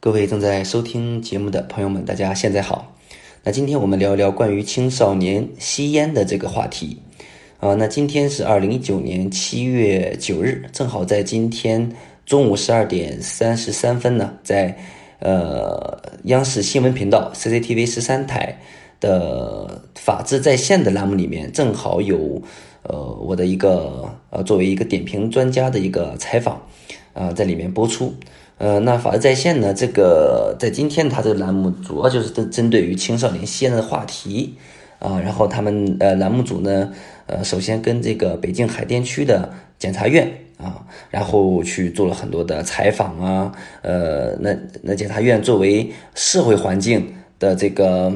各位正在收听节目的朋友们，大家现在好。那今天我们聊一聊关于青少年吸烟的这个话题。啊，那今天是二零一九年七月九日，正好在今天中午十二点三十三分呢，在呃央视新闻频道 CCTV 十三台的《法治在线》的栏目里面，正好有呃我的一个呃作为一个点评专家的一个采访啊，在里面播出。呃，那法治在线呢？这个在今天它这个栏目主要就是针针对于青少年吸烟的话题啊。然后他们呃栏目组呢，呃首先跟这个北京海淀区的检察院啊，然后去做了很多的采访啊。呃，那那检察院作为社会环境的这个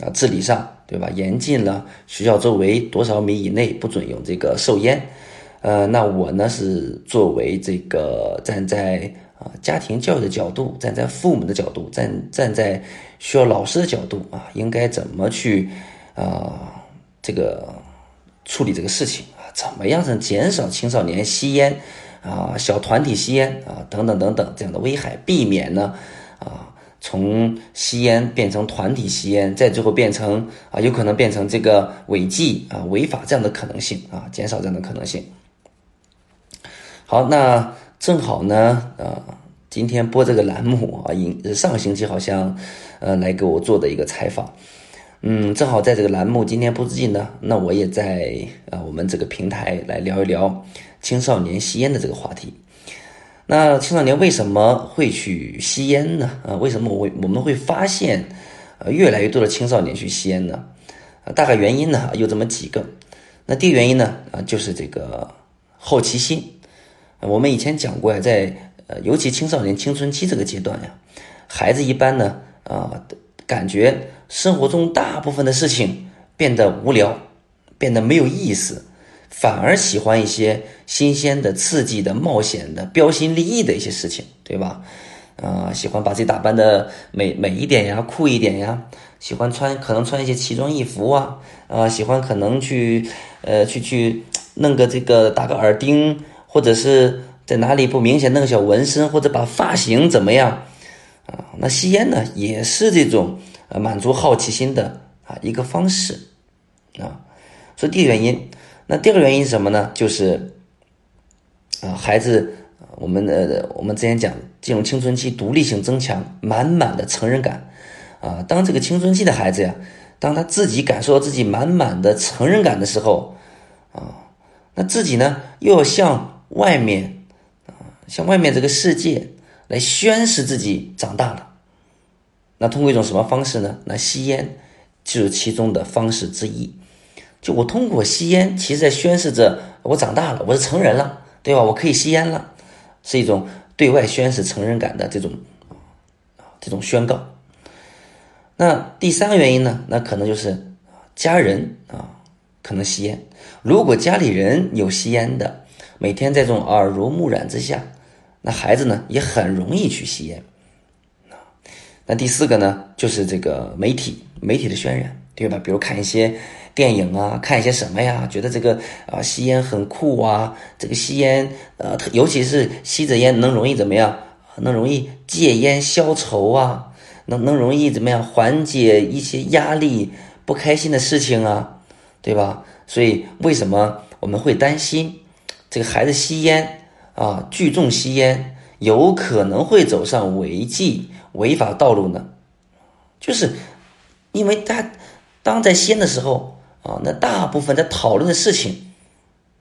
啊治理上，对吧？严禁了学校周围多少米以内不准有这个售烟。呃，那我呢是作为这个站在啊，家庭教育的角度，站在父母的角度，站站在需要老师的角度啊，应该怎么去啊，这个处理这个事情啊？怎么样能减少青少年吸烟啊、小团体吸烟啊等等等等这样的危害，避免呢啊从吸烟变成团体吸烟，再最后变成啊有可能变成这个违纪啊违法这样的可能性啊，减少这样的可能性。好，那。正好呢，呃，今天播这个栏目啊，因上个星期好像，呃，来给我做的一个采访，嗯，正好在这个栏目今天播之际呢，那我也在啊我们这个平台来聊一聊青少年吸烟的这个话题。那青少年为什么会去吸烟呢？啊，为什么我我们会发现，呃，越来越多的青少年去吸烟呢？啊，大概原因呢有这么几个。那第一个原因呢，啊，就是这个好奇心。我们以前讲过呀，在呃，尤其青少年青春期这个阶段呀，孩子一般呢，啊，感觉生活中大部分的事情变得无聊，变得没有意思，反而喜欢一些新鲜的、刺激的、冒险的、标新立异的一些事情，对吧？啊，喜欢把自己打扮的美美一点呀，酷一点呀，喜欢穿可能穿一些奇装异服啊，啊，喜欢可能去呃去去弄个这个打个耳钉。或者是在哪里不明显弄个小纹身，或者把发型怎么样啊？那吸烟呢，也是这种呃满足好奇心的啊一个方式啊。所以第一个原因，那第二个原因是什么呢？就是啊孩子，我们呃我们之前讲进入青春期，独立性增强，满满的成人感啊。当这个青春期的孩子呀，当他自己感受到自己满满的成人感的时候啊，那自己呢又要向外面啊，向外面这个世界来宣示自己长大了。那通过一种什么方式呢？那吸烟就是其中的方式之一。就我通过吸烟，其实在宣示着我长大了，我是成人了，对吧？我可以吸烟了，是一种对外宣示成人感的这种这种宣告。那第三个原因呢？那可能就是家人啊，可能吸烟。如果家里人有吸烟的。每天在这种耳濡目染之下，那孩子呢也很容易去吸烟。那第四个呢，就是这个媒体媒体的渲染，对吧？比如看一些电影啊，看一些什么呀，觉得这个啊吸烟很酷啊，这个吸烟呃，尤其是吸着烟能容易怎么样？能容易戒烟消愁啊，能能容易怎么样缓解一些压力、不开心的事情啊，对吧？所以为什么我们会担心？这个孩子吸烟啊，聚众吸烟，有可能会走上违纪违法道路呢。就是因为他当在吸烟的时候啊，那大部分在讨论的事情，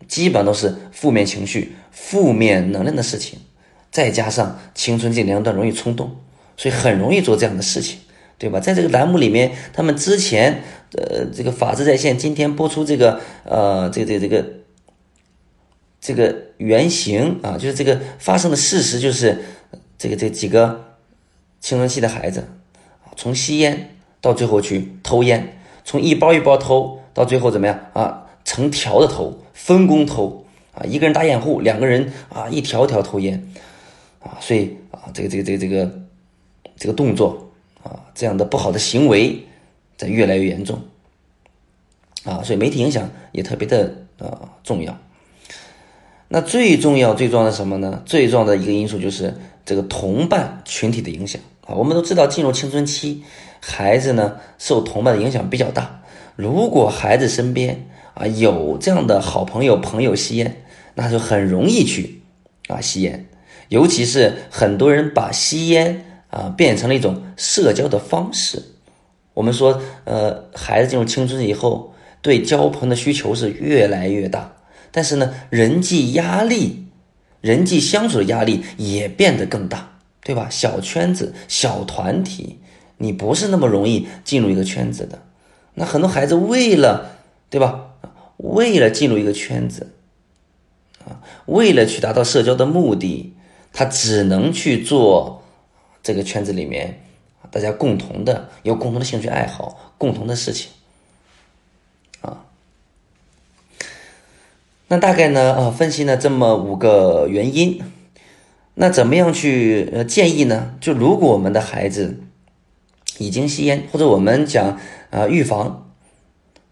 基本都是负面情绪、负面能量的事情，再加上青春期年龄段容易冲动，所以很容易做这样的事情，对吧？在这个栏目里面，他们之前呃，这个法治在线今天播出这个呃，这个这个这个。这个原型啊，就是这个发生的事实，就是这个这几个青春期的孩子，从吸烟到最后去偷烟，从一包一包偷到最后怎么样啊？成条的偷，分工偷啊，一个人打掩护，两个人啊一条条偷烟啊，所以啊，这个这个这个这个这个动作啊，这样的不好的行为在越来越严重啊，所以媒体影响也特别的呃重要。那最重要、最重要的什么呢？最重要的一个因素就是这个同伴群体的影响啊。我们都知道，进入青春期，孩子呢受同伴的影响比较大。如果孩子身边啊有这样的好朋友朋友吸烟，那就很容易去啊吸烟。尤其是很多人把吸烟啊变成了一种社交的方式。我们说，呃，孩子进入青春以后，对交朋友的需求是越来越大，但是呢，人际压力、人际相处的压力也变得更大，对吧？小圈子、小团体，你不是那么容易进入一个圈子的。那很多孩子为了，对吧？为了进入一个圈子，啊，为了去达到社交的目的，他只能去做这个圈子里面。大家共同的有共同的兴趣爱好，共同的事情，那大概呢，啊，分析了这么五个原因，那怎么样去呃建议呢？就如果我们的孩子已经吸烟，或者我们讲啊预防，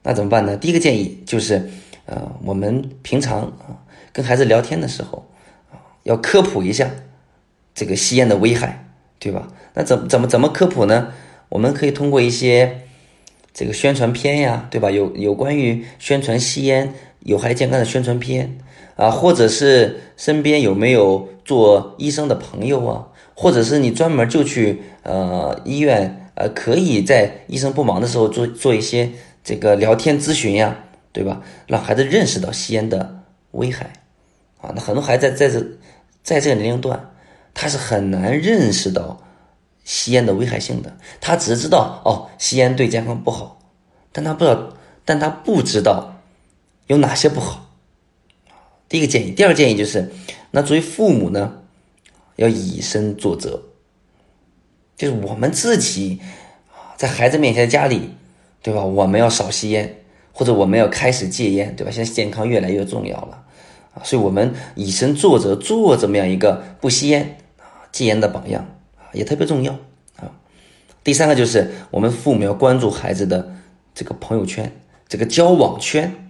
那怎么办呢？第一个建议就是，呃，我们平常啊跟孩子聊天的时候啊，要科普一下这个吸烟的危害。对吧？那怎怎么怎么科普呢？我们可以通过一些这个宣传片呀，对吧？有有关于宣传吸烟有害健康的宣传片啊，或者是身边有没有做医生的朋友啊，或者是你专门就去呃医院呃，可以在医生不忙的时候做做一些这个聊天咨询呀，对吧？让孩子认识到吸烟的危害啊。那很多孩子在这在这个年龄段。他是很难认识到吸烟的危害性的，他只知道哦，吸烟对健康不好，但他不知道，但他不知道有哪些不好。第一个建议，第二个建议就是，那作为父母呢，要以身作则，就是我们自己啊，在孩子面前，家里，对吧？我们要少吸烟，或者我们要开始戒烟，对吧？现在健康越来越重要了啊，所以我们以身作则，做这么样一个不吸烟啊。戒烟的榜样啊，也特别重要啊。第三个就是我们父母要关注孩子的这个朋友圈，这个交往圈，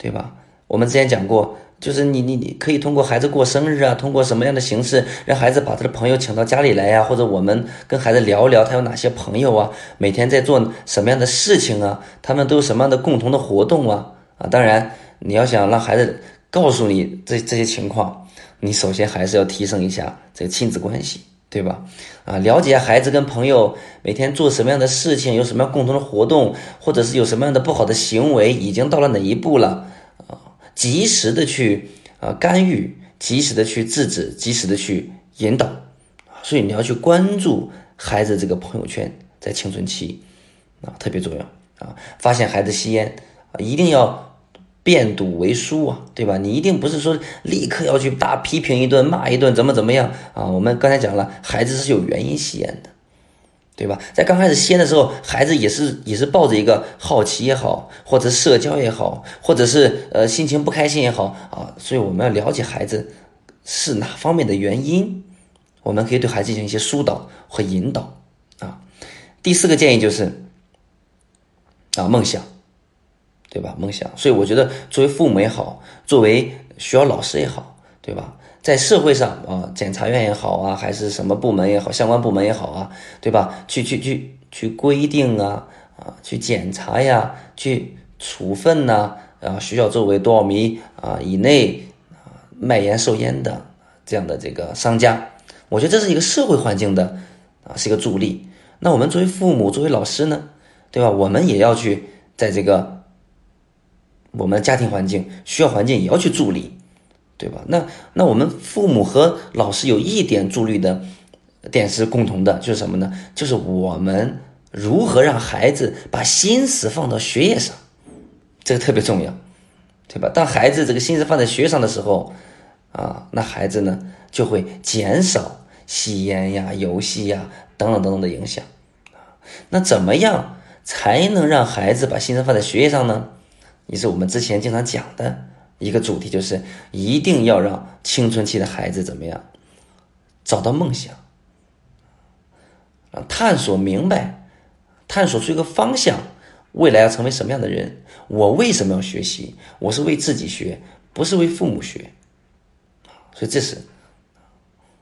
对吧？我们之前讲过，就是你你你可以通过孩子过生日啊，通过什么样的形式让孩子把他的朋友请到家里来呀，或者我们跟孩子聊一聊他有哪些朋友啊，每天在做什么样的事情啊，他们都有什么样的共同的活动啊啊。当然，你要想让孩子告诉你这这些情况。你首先还是要提升一下这个亲子关系，对吧？啊，了解孩子跟朋友每天做什么样的事情，有什么样共同的活动，或者是有什么样的不好的行为，已经到了哪一步了啊？及时的去啊干预，及时的去制止，及时的去引导。所以你要去关注孩子这个朋友圈，在青春期啊特别重要啊。发现孩子吸烟啊，一定要。变赌为输啊，对吧？你一定不是说立刻要去大批评一顿、骂一顿，怎么怎么样啊？我们刚才讲了，孩子是有原因吸烟的，对吧？在刚开始吸烟的时候，孩子也是也是抱着一个好奇也好，或者社交也好，或者是呃心情不开心也好啊，所以我们要了解孩子是哪方面的原因，我们可以对孩子进行一些疏导和引导啊。第四个建议就是啊，梦想。对吧？梦想，所以我觉得作为父母也好，作为学校老师也好，对吧？在社会上啊，检察院也好啊，还是什么部门也好，相关部门也好啊，对吧？去去去去规定啊啊，去检查呀，去处分呐啊，学校周围多少米啊以内啊卖烟售烟的这样的这个商家，我觉得这是一个社会环境的啊，是一个助力。那我们作为父母，作为老师呢，对吧？我们也要去在这个。我们的家庭环境、学校环境也要去助力，对吧？那那我们父母和老师有一点助力的点是共同的，就是什么呢？就是我们如何让孩子把心思放到学业上，这个特别重要，对吧？当孩子这个心思放在学业上的时候，啊，那孩子呢就会减少吸烟呀、游戏呀等等等等的影响。那怎么样才能让孩子把心思放在学业上呢？也是我们之前经常讲的一个主题，就是一定要让青春期的孩子怎么样找到梦想，啊，探索明白，探索出一个方向，未来要成为什么样的人？我为什么要学习？我是为自己学，不是为父母学，所以这是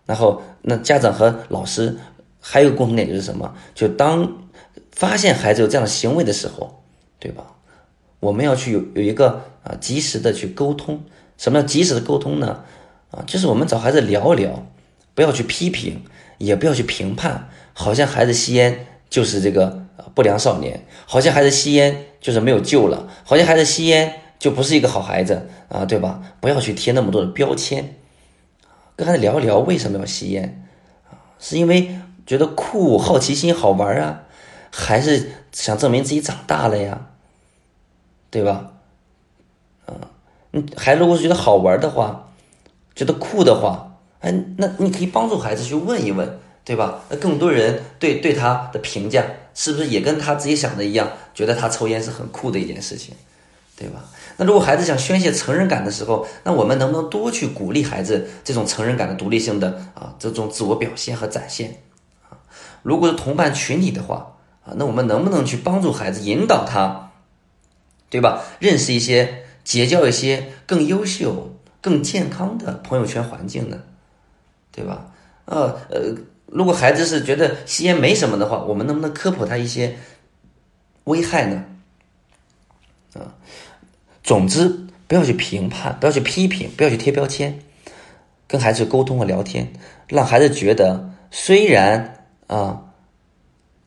然后那家长和老师还有共同点就是什么？就当发现孩子有这样的行为的时候，对吧？我们要去有有一个啊及时的去沟通。什么叫及时的沟通呢？啊，就是我们找孩子聊一聊，不要去批评，也不要去评判，好像孩子吸烟就是这个不良少年，好像孩子吸烟就是没有救了，好像孩子吸烟就不是一个好孩子啊，对吧？不要去贴那么多的标签，跟孩子聊一聊为什么要吸烟啊？是因为觉得酷、好奇心、好玩啊，还是想证明自己长大了呀？对吧？嗯，嗯，孩子如果觉得好玩的话，觉得酷的话，哎，那你可以帮助孩子去问一问，对吧？那更多人对对他的评价，是不是也跟他自己想的一样，觉得他抽烟是很酷的一件事情，对吧？那如果孩子想宣泄成人感的时候，那我们能不能多去鼓励孩子这种成人感的独立性的啊这种自我表现和展现啊？如果是同伴群体的话啊，那我们能不能去帮助孩子引导他？对吧？认识一些，结交一些更优秀、更健康的朋友圈环境呢？对吧？呃呃，如果孩子是觉得吸烟没什么的话，我们能不能科普他一些危害呢？啊，总之不要去评判，不要去批评，不要去贴标签，跟孩子沟通和聊天，让孩子觉得虽然啊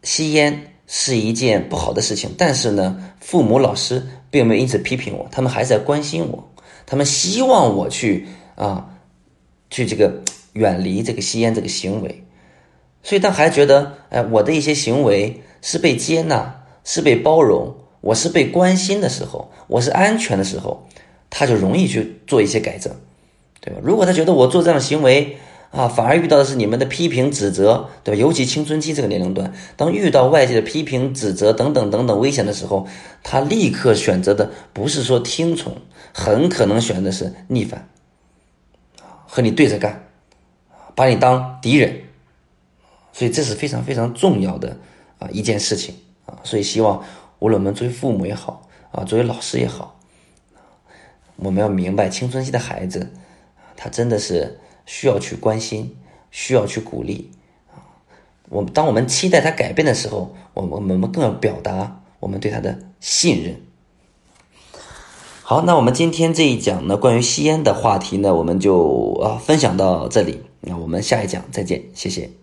吸烟。是一件不好的事情，但是呢，父母、老师并没有因此批评我，他们还是在关心我，他们希望我去啊，去这个远离这个吸烟这个行为。所以，当孩子觉得，哎，我的一些行为是被接纳、是被包容、我是被关心的时候，我是安全的时候，他就容易去做一些改正，对吧？如果他觉得我做这样的行为，啊，反而遇到的是你们的批评指责，对吧？尤其青春期这个年龄段，当遇到外界的批评指责等等等等危险的时候，他立刻选择的不是说听从，很可能选的是逆反，和你对着干，把你当敌人，所以这是非常非常重要的啊一件事情啊。所以希望无论我们作为父母也好啊，作为老师也好，我们要明白青春期的孩子，他真的是。需要去关心，需要去鼓励啊！我们当我们期待他改变的时候，我们我们更要表达我们对他的信任。好，那我们今天这一讲呢，关于吸烟的话题呢，我们就啊分享到这里。那我们下一讲再见，谢谢。